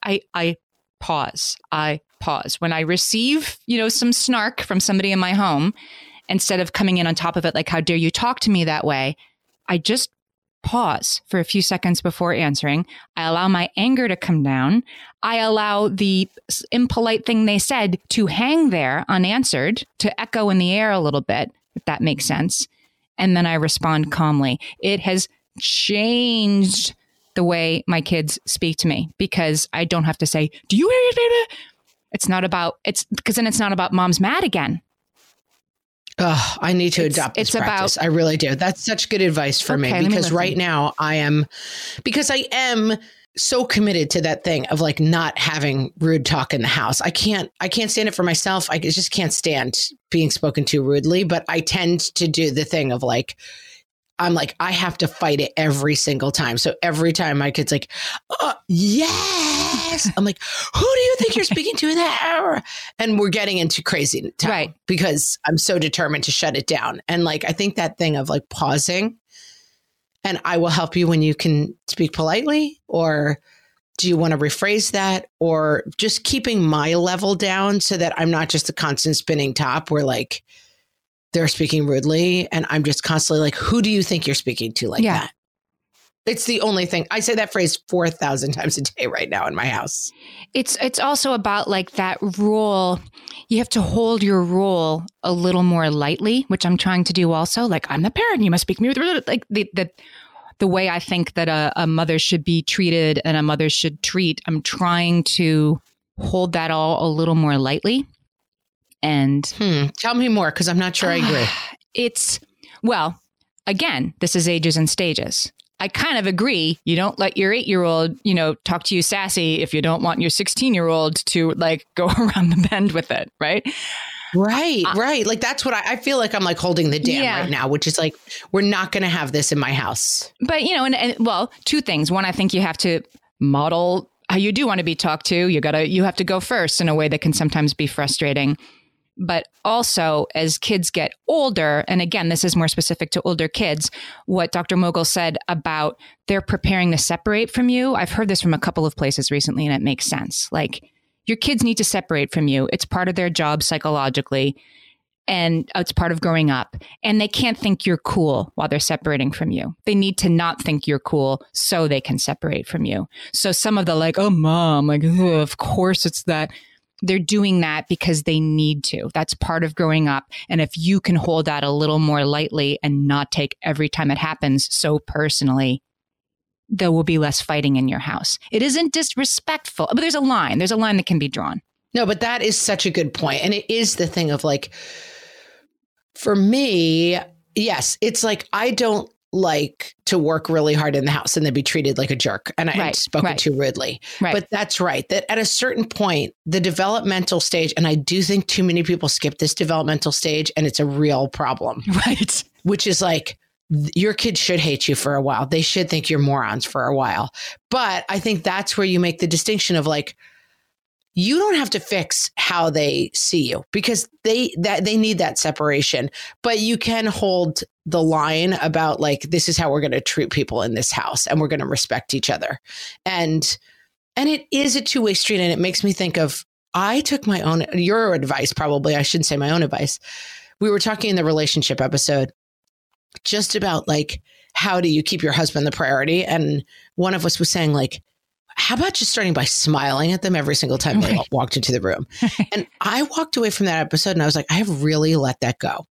I I pause. I pause. When I receive, you know, some snark from somebody in my home instead of coming in on top of it like how dare you talk to me that way, I just pause for a few seconds before answering. I allow my anger to come down. I allow the impolite thing they said to hang there unanswered, to echo in the air a little bit, if that makes sense. And then I respond calmly. It has changed the way my kids speak to me because I don't have to say, Do you hear it? It's not about, it's because then it's not about mom's mad again. Ugh, I need to It's- adopt this it's about- practice. I really do. That's such good advice for Okay, me let me because right now I am because I am so committed to that thing of like not having rude talk in the house. I can't I can't stand it for myself. I just can't stand being spoken to rudely, but I tend to do the thing of like I'm like I have to fight it every single time. So every time my kid's like, oh, "Yes." I'm like, "Who do you think you're speaking to in that hour?" And we're getting into crazy town Right. because I'm so determined to shut it down. And like I think that thing of like pausing and I will help you when you can speak politely or do you want to rephrase that or just keeping my level down so that I'm not just a constant spinning top where like they're speaking rudely and I'm just constantly like who do you think you're speaking to like Yeah. that? It's the only thing. I say that phrase 4,000 times a day right now in my house. It's it's also about like that role. You have to hold your role a little more lightly, which I'm trying to do also. Like I'm the parent, you must speak to me with like the the the way I think that a, a mother should be treated and a mother should treat. I'm trying to hold that all a little more lightly. And Hmm. Tell me more because I'm not sure I agree. it's well, again, this is ages and stages. I kind of agree. You don't let your eight year old, you know, talk to you sassy if you don't want your 16 year old to like go around the bend with it, right? Right, right. Like that's what I, I feel like I'm like holding the dam Yeah. right now, which is like, we're not going to have this in my house. But, you know, and, and well, two things. One, I think you have to model how you do want to be talked to. You got to, you have to go first in a way that can sometimes be frustrating. But also, as kids get older, and again, this is more specific to older kids, what Dr. Mogel said about they're preparing to separate from you. I've heard this from a couple of places recently, and it makes sense. Like, your kids need to separate from you. It's part of their job psychologically, and it's part of growing up. And they can't think you're cool while they're separating from you. They need to not think you're cool so they can separate from you. So some of the like, oh, mom, like, of course it's that they're doing that because they need to. That's part of growing up. And if you can hold that a little more lightly and not take every time it happens so personally, there will be less fighting in your house. It isn't disrespectful, but there's a line. There's a line that can be drawn. No, but that is such a good point. And it is the thing of like, for me, yes, it's like I don't like to work really hard in the house and then be treated like a jerk and I Right, spoken right. too rudely. Right. But that's right. That at a certain point, the developmental stage, and I do think too many people skip this developmental stage, and it's a real problem, Right. which is like your kids should hate you for a while. They should think you're morons for a while. But I think that's where you make the distinction of like, you don't have to fix how they see you because they that they need that separation but you can hold the line about like this is how we're going to treat people in this house and we're going to respect each other. And and it is a two-way street and it makes me think of i took my own your advice probably i shouldn't say my own advice. We were talking in the relationship episode just about like how do you keep your husband the priority? And one of us was saying like how about just starting by smiling at them every single time they walked into the room? And I walked away from that episode and I was like, I have really let that go.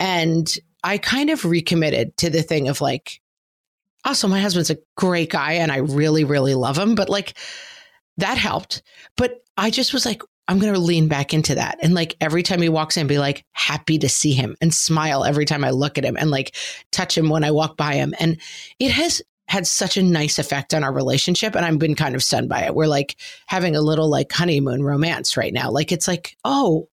And I kind of recommitted to the thing of like, also, my husband's a great guy and I really, really love him. But like, that helped. But I just was like, I'm going to lean back into that. And like, every time he walks in, be like, happy to see him and smile every time I look at him and like touch him when I walk by him. And it has had such a nice effect on our relationship. And I've been kind of stunned by it. We're like having a little like honeymoon romance right now. Like, it's like, oh,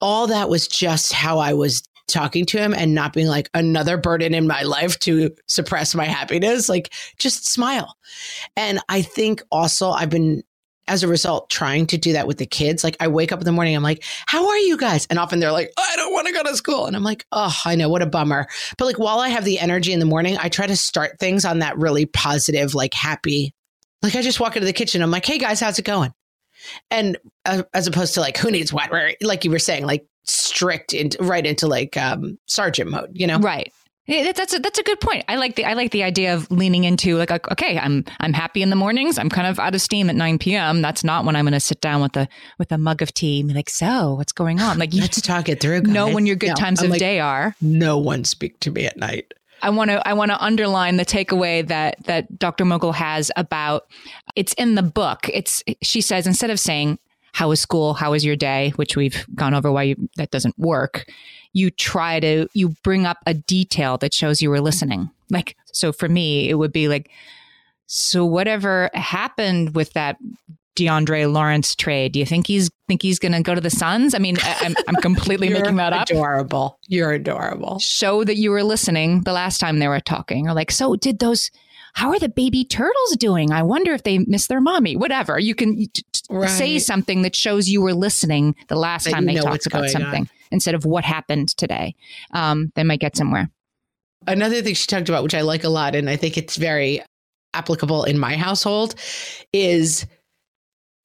all that was just how I was talking to him and not being like another burden in my life to suppress my happiness. Like, just smile. And I think also I've been, as a result, trying to do that with the kids. Like, I wake up in the morning, I'm like, how are you guys? And often they're like, I don't want to go to school. And I'm like, oh, I know, what a bummer. But like, while I have the energy in the morning, I try to start things on that really positive, like happy. Like, I just walk into the kitchen, I'm like, hey guys, how's it going? and uh, as opposed to like who needs what where like you were saying like strict into right into like um sergeant mode you know Right. Yeah, That's a, that's a good point. I like the I like the idea of leaning into like okay, I'm I'm happy in the mornings. I'm kind of out of steam at 9 p.m. That's not when I'm going to sit down with a with a mug of tea and be like, so what's going on? Like you let's talk it through know when your good No, times I'm of like, day are. no one speak to me at night I want to I want to underline the takeaway that that Dr. Mogel has about it's in the book. It's she says instead of saying how was school, how was your day, which we've gone over why you, that doesn't work, you try to you bring up a detail that shows you were listening. Like so for me, it would be like so whatever happened with that DeAndre Lawrence trade, do you think he's think he's going to go to the Suns? I mean, I, I'm I'm completely making that up. You're adorable. You're adorable. Show that you were listening the last time they were talking. Or like so did those how are the baby turtles doing? I wonder if they miss their mommy. Whatever. You can Right. say something that shows you were listening the last That time they talked about something on. instead of what happened today um, they might get somewhere another thing she talked about which i like a lot and i think it's very applicable in my household is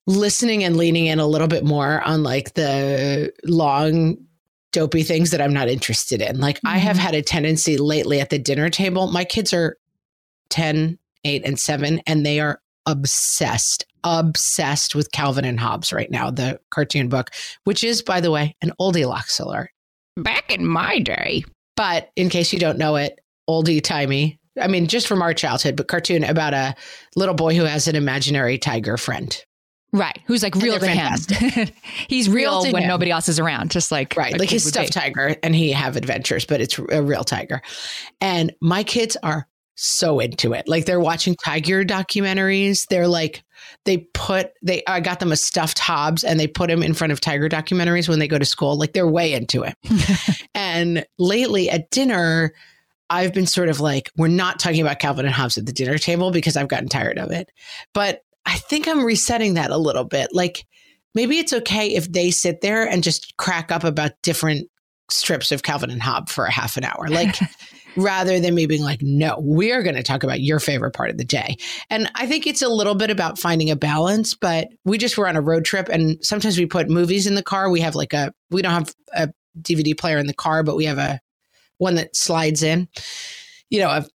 listening and leaning in a little bit more on like the long dopey things that I'm not interested in. Like I have Mhm. had a tendency lately at the dinner table. My kids are 10, 8 and 7 and they are obsessed obsessed with Calvin and Hobbes right now, the cartoon book, which is by the way an oldie alert. Back in my day, But in case you don't know it, oldie timey. I mean, just from our childhood, but cartoon about a little boy who has an imaginary tiger friend. right who's like real to they're him he's real, Real when him. nobody else is around just like Right. Like his stuffed be. tiger and he have adventures, but it's a real tiger. And my kids are so into it. Like they're watching tiger documentaries. They're like, they put, they, I got them a stuffed Hobbes and they put him in front of tiger documentaries when they go to school. Like they're way into it. and lately at dinner, I've been sort of like, we're not talking about Calvin and Hobbes at the dinner table because I've gotten tired of it. But I think I'm resetting that a little bit. Like maybe it's okay if they sit there and just crack up about different strips of Calvin and Hobbes for a half an hour. Like rather than me being like, no, we're going to talk about your favorite part of the day. And I think it's a little bit about finding a balance, but we just were on a road trip and sometimes we put movies in the car. We have like a, we don't have a DVD player in the car, but we have a one that slides in, you know, a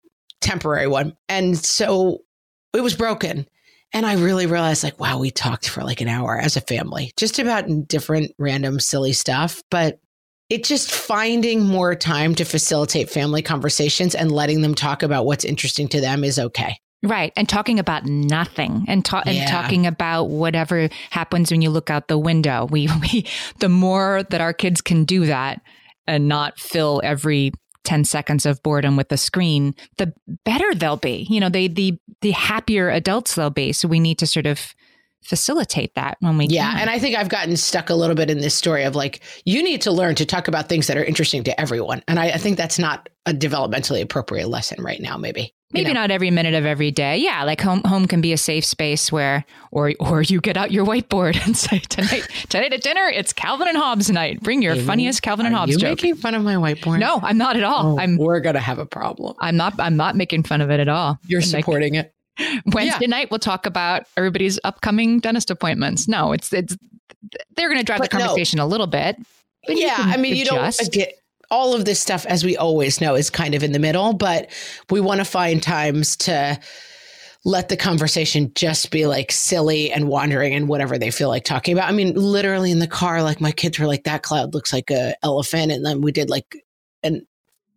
temporary one. And so it was broken. And I really realized, like, wow, we talked for like an hour as a family, just about different random silly stuff. But it just finding more time to facilitate family conversations and letting them talk about what's interesting to them is okay. Right. And talking about nothing and, ta- Yeah. and talking about whatever happens when you look out the window. We, we, the more that our kids can do that and not fill every 10 seconds of boredom with the screen, the better they'll be. You know, they, the, the happier adults they'll be. So we need to sort of facilitate that when we Yeah. can. And I think I've gotten stuck a little bit in this story of like, you need to learn to talk about things that are interesting to everyone. And I, I think that's not a developmentally appropriate lesson right now, maybe. You Maybe know? not every minute of every day. Yeah, like home home can be a safe space where or or you get out your whiteboard and say tonight tonight at dinner it's Calvin and Hobbes night. Bring your funniest Calvin and Hobbes you joke. making fun of my whiteboard? no, I'm not at all. Oh, I'm we're going to have a problem. I'm not I'm not making fun of it at all. You're Like, supporting it. Wednesday night we'll talk about everybody's upcoming dentist appointments. No, it's it's they're going to drive But the no. conversation a little bit. but yeah, I mean, you don't get all of this stuff, as we always know, is kind of in the middle, but we want to find times to let the conversation just be like silly and wandering and whatever they feel like talking about. I mean, literally in the car, like my kids were like, that cloud looks like a elephant. And then we did like an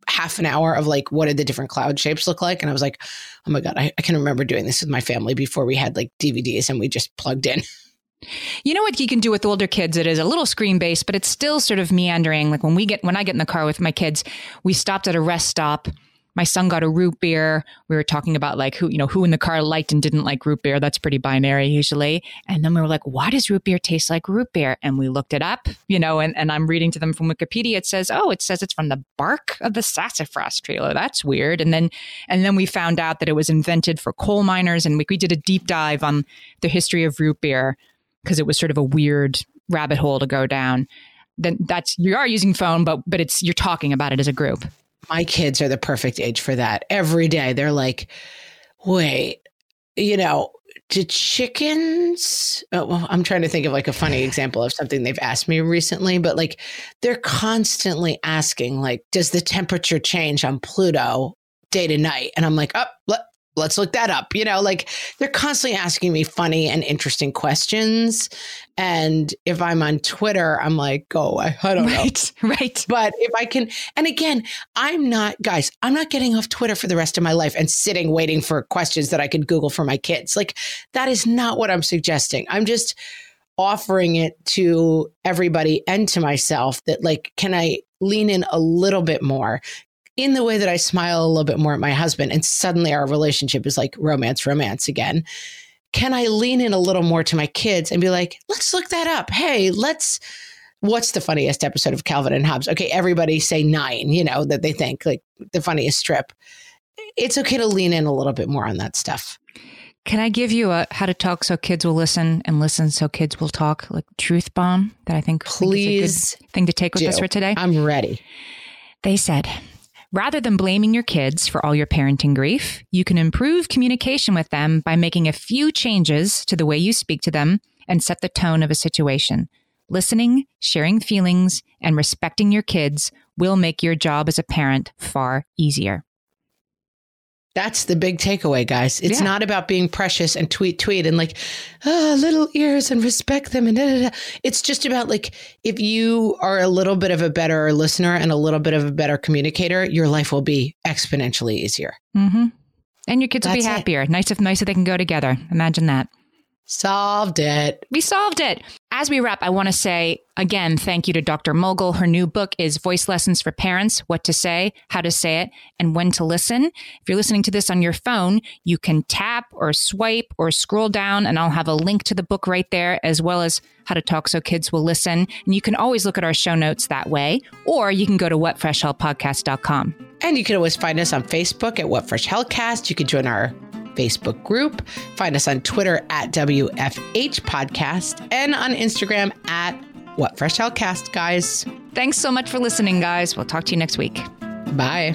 half an hour of like, what did the different cloud shapes look like? And I was like, oh my God, I, I can remember doing this with my family before we had like DVDs and we just plugged in. You know what you can do with older kids? It is a little screen based, but it's still sort of meandering. Like when we get when I get in the car with my kids, we stopped at a rest stop. My son got a root beer. We were talking about like who you know who in the car liked and didn't like root beer. That's pretty binary usually. And then we were like, why does root beer taste like root beer? And we looked it up, you know. And, and I'm reading to them from Wikipedia. It says, oh, it says it's from the bark of the sassafras tree. Oh, that's weird. And then and then we found out that it was invented for coal miners. And we, we did a deep dive on the history of root beer because it was sort of a weird rabbit hole to go down. Then that's you are using phone, but but it's you're talking about it as a group. My kids are the perfect age for that. Every day they're like, wait, you know, did chickens? Oh, well, I'm trying to think of like a funny example of something they've asked me recently, but like they're constantly asking, like, does the temperature change on Pluto day to night? And I'm like, oh, let's look that up. You know, like they're constantly asking me funny and interesting questions. And if I'm on Twitter, I'm like, go away. I don't know. Right, right. But if I can, and again, I'm not, guys, I'm not getting off Twitter for the rest of my life and sitting waiting for questions that I could Google for my kids. Like, that is not what I'm suggesting. I'm just offering it to everybody and to myself that, like, can I lean in a little bit more? In the way that I smile a little bit more at my husband, and suddenly our relationship is like romance, romance again can I lean in a little more to my kids and be like, let's look that up. Hey, let's, what's the funniest episode of Calvin and Hobbes? Okay, everybody say nine, you know, that they think like the funniest strip. It's okay to lean in a little bit more on that stuff. Can I give you a how to talk so kids will listen and listen so kids will talk like truth bomb that I think think is a good Please thing to take with us for today? I'm ready. They said, rather than blaming your kids for all your parenting grief, you can improve communication with them by making a few changes to the way you speak to them and set the tone of a situation. Listening, sharing feelings, and respecting your kids will make your job as a parent far easier. That's the big takeaway, guys. It's Yeah. not about being precious and tweet, tweet and like, ah, little ears and respect them. And da, da, da. it's just about like, if you are a little bit of a better listener and a little bit of a better communicator, your life will be exponentially easier. Mm-hmm. And your kids will be That's it. happier. Nice if nice if they can go together. Imagine that. Solved it. We solved it. As we wrap, I want to say again, thank you to Dr. Mogel. Her new book is Voice Lessons for Parents What to Say, How to Say It, and When to Listen. If you're listening to this on your phone, you can tap or swipe or scroll down, and I'll have a link to the book right there, as well as how to talk so kids will listen. And you can always look at our show notes that way, or you can go to whatfreshhellpodcast.com. And you can always find us on Facebook at What Fresh Hellcast. You can join our Facebook group. Find us on Twitter at WFH Podcast and on Instagram at What Fresh Hellcast, guys. Thanks so much for listening, guys. We'll talk to you next week. Bye.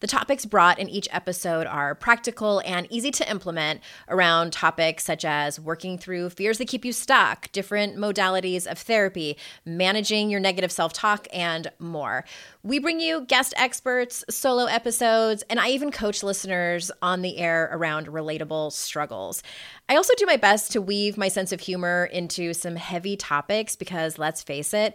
The topics brought in each episode are practical and easy to implement around topics such as working through fears that keep you stuck, different modalities of therapy, managing your negative self talk, and more. We bring you guest experts, solo episodes, and I even coach listeners on the air around relatable struggles. I also do my best to weave my sense of humor into some heavy topics because let's face it,